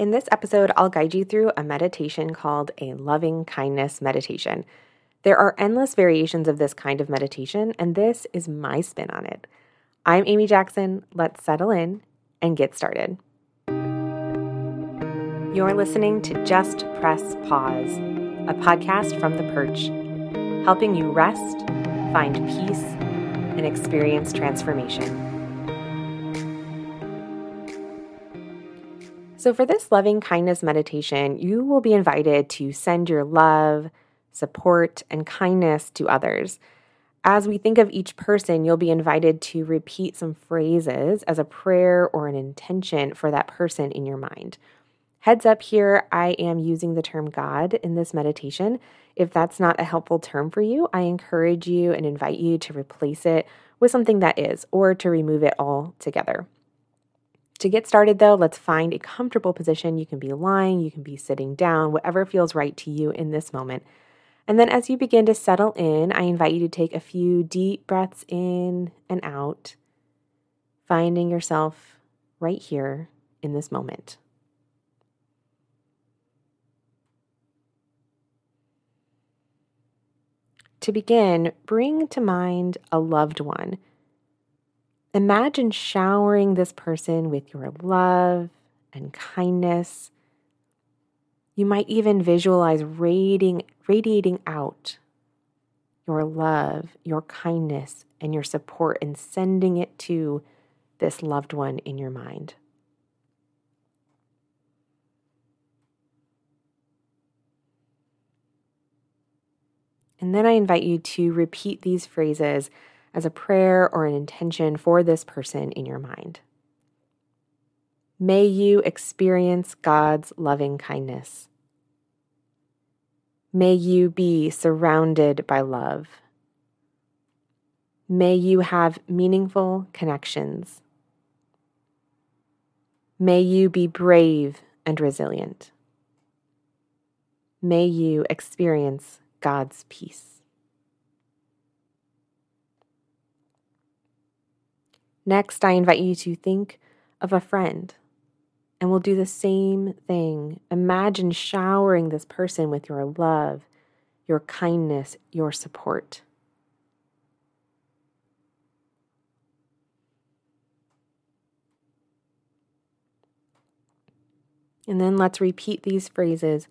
In this episode, I'll guide you through a meditation called a loving kindness meditation. There are endless variations of this kind of meditation, and this is my spin on it. I'm Amy Jackson. Let's settle in and get started. You're listening to Just Press Pause, a podcast from The Perch, helping you rest, find peace, and experience transformation. So, for this loving kindness meditation, you will be invited to send your love, support, and kindness to others. As we think of each person, you'll be invited to repeat some phrases as a prayer or an intention for that person in your mind. Heads up here, I am using the term God in this meditation. If that's not a helpful term for you, I encourage you and invite you to replace it with something that is, or to remove it altogether. To get started, though, let's find a comfortable position. You can be lying, you can be sitting down, whatever feels right to you in this moment. And then as you begin to settle in, I invite you to take a few deep breaths in and out, finding yourself right here in this moment. To begin, bring to mind a loved one Imagine showering this person with your love and kindness. You might even visualize radiating, radiating out your love, your kindness, and your support and sending it to this loved one in your mind. And then I invite you to repeat these phrases as a prayer or an intention for this person in your mind. May you experience God's loving kindness. May you be surrounded by love. May you have meaningful connections. May you be brave and resilient. May you experience God's peace. Next, I invite you to think of a friend and we'll do the same thing. Imagine showering this person with your love, your kindness, your support. And then let's repeat these phrases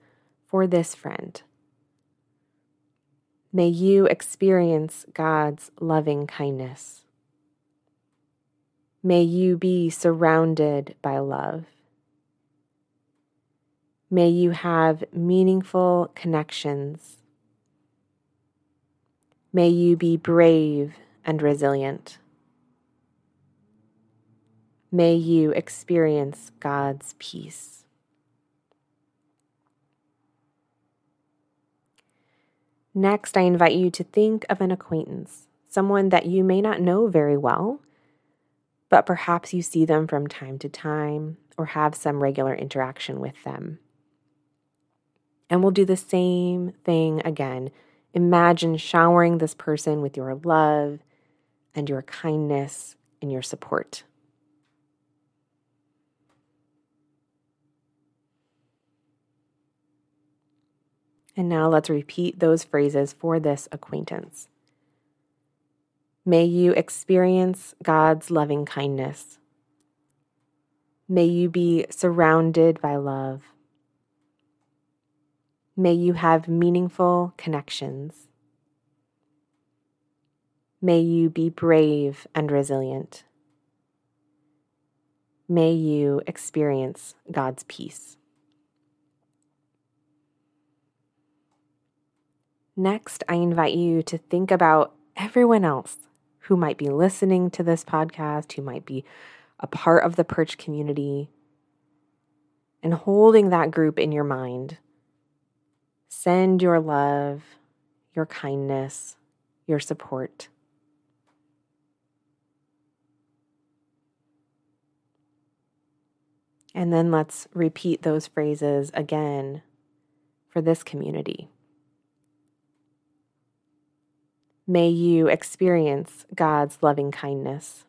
for this friend. May you experience God's loving kindness. May you be surrounded by love. May you have meaningful connections. May you be brave and resilient. May you experience God's peace. Next, I invite you to think of an acquaintance, someone that you may not know very well but perhaps you see them from time to time or have some regular interaction with them. And we'll do the same thing again. Imagine showering this person with your love and your kindness and your support. And now let's repeat those phrases for this acquaintance. May you experience God's loving kindness. May you be surrounded by love. May you have meaningful connections. May you be brave and resilient. May you experience God's peace. Next, I invite you to think about everyone else who might be listening to this podcast, who might be a part of the Perch community, and holding that group in your mind. Send your love, your kindness, your support. And then let's repeat those phrases again for this community. May you experience God's loving kindness.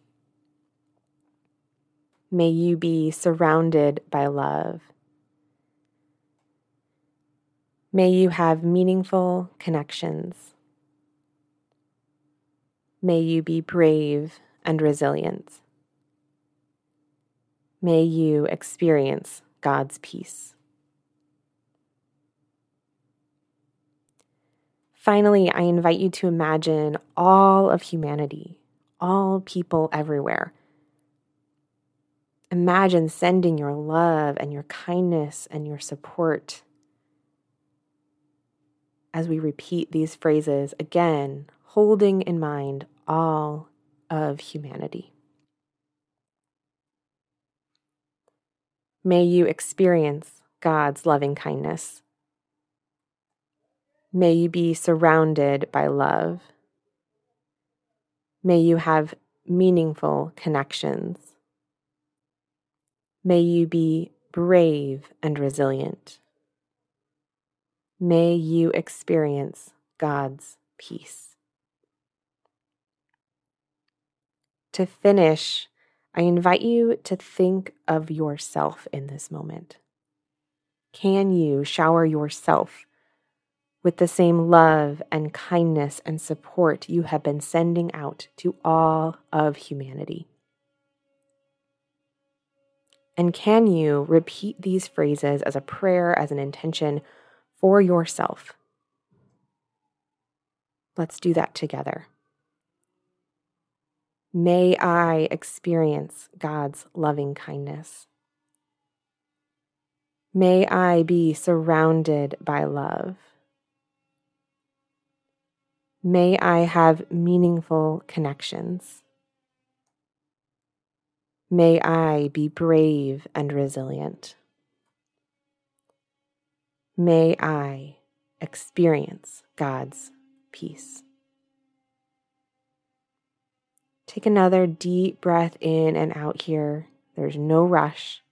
May you be surrounded by love. May you have meaningful connections. May you be brave and resilient. May you experience God's peace. Finally, I invite you to imagine all of humanity, all people everywhere. Imagine sending your love and your kindness and your support as we repeat these phrases again, holding in mind all of humanity. May you experience God's loving kindness. May you be surrounded by love. May you have meaningful connections. May you be brave and resilient. May you experience God's peace. To finish, I invite you to think of yourself in this moment. Can you shower yourself with the same love and kindness and support you have been sending out to all of humanity? And can you repeat these phrases as a prayer, as an intention for yourself? Let's do that together. May I experience God's loving kindness. May I be surrounded by love. May I have meaningful connections. May I be brave and resilient. May I experience God's peace. Take another deep breath in and out here. There's no rush.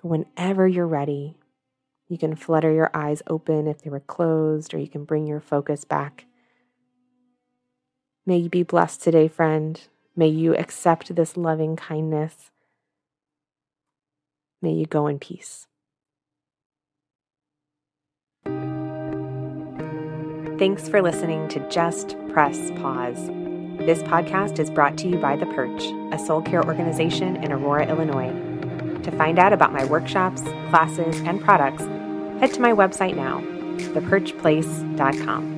But whenever you're ready, you can flutter your eyes open if they were closed, or you can bring your focus back. May you be blessed today, friend. May you accept this loving kindness. May you go in peace. Thanks for listening to Just Press Pause. This podcast is brought to you by The Perch, a soul care organization in Aurora, Illinois. To find out about my workshops, classes, and products, head to my website now, theperchplace.com.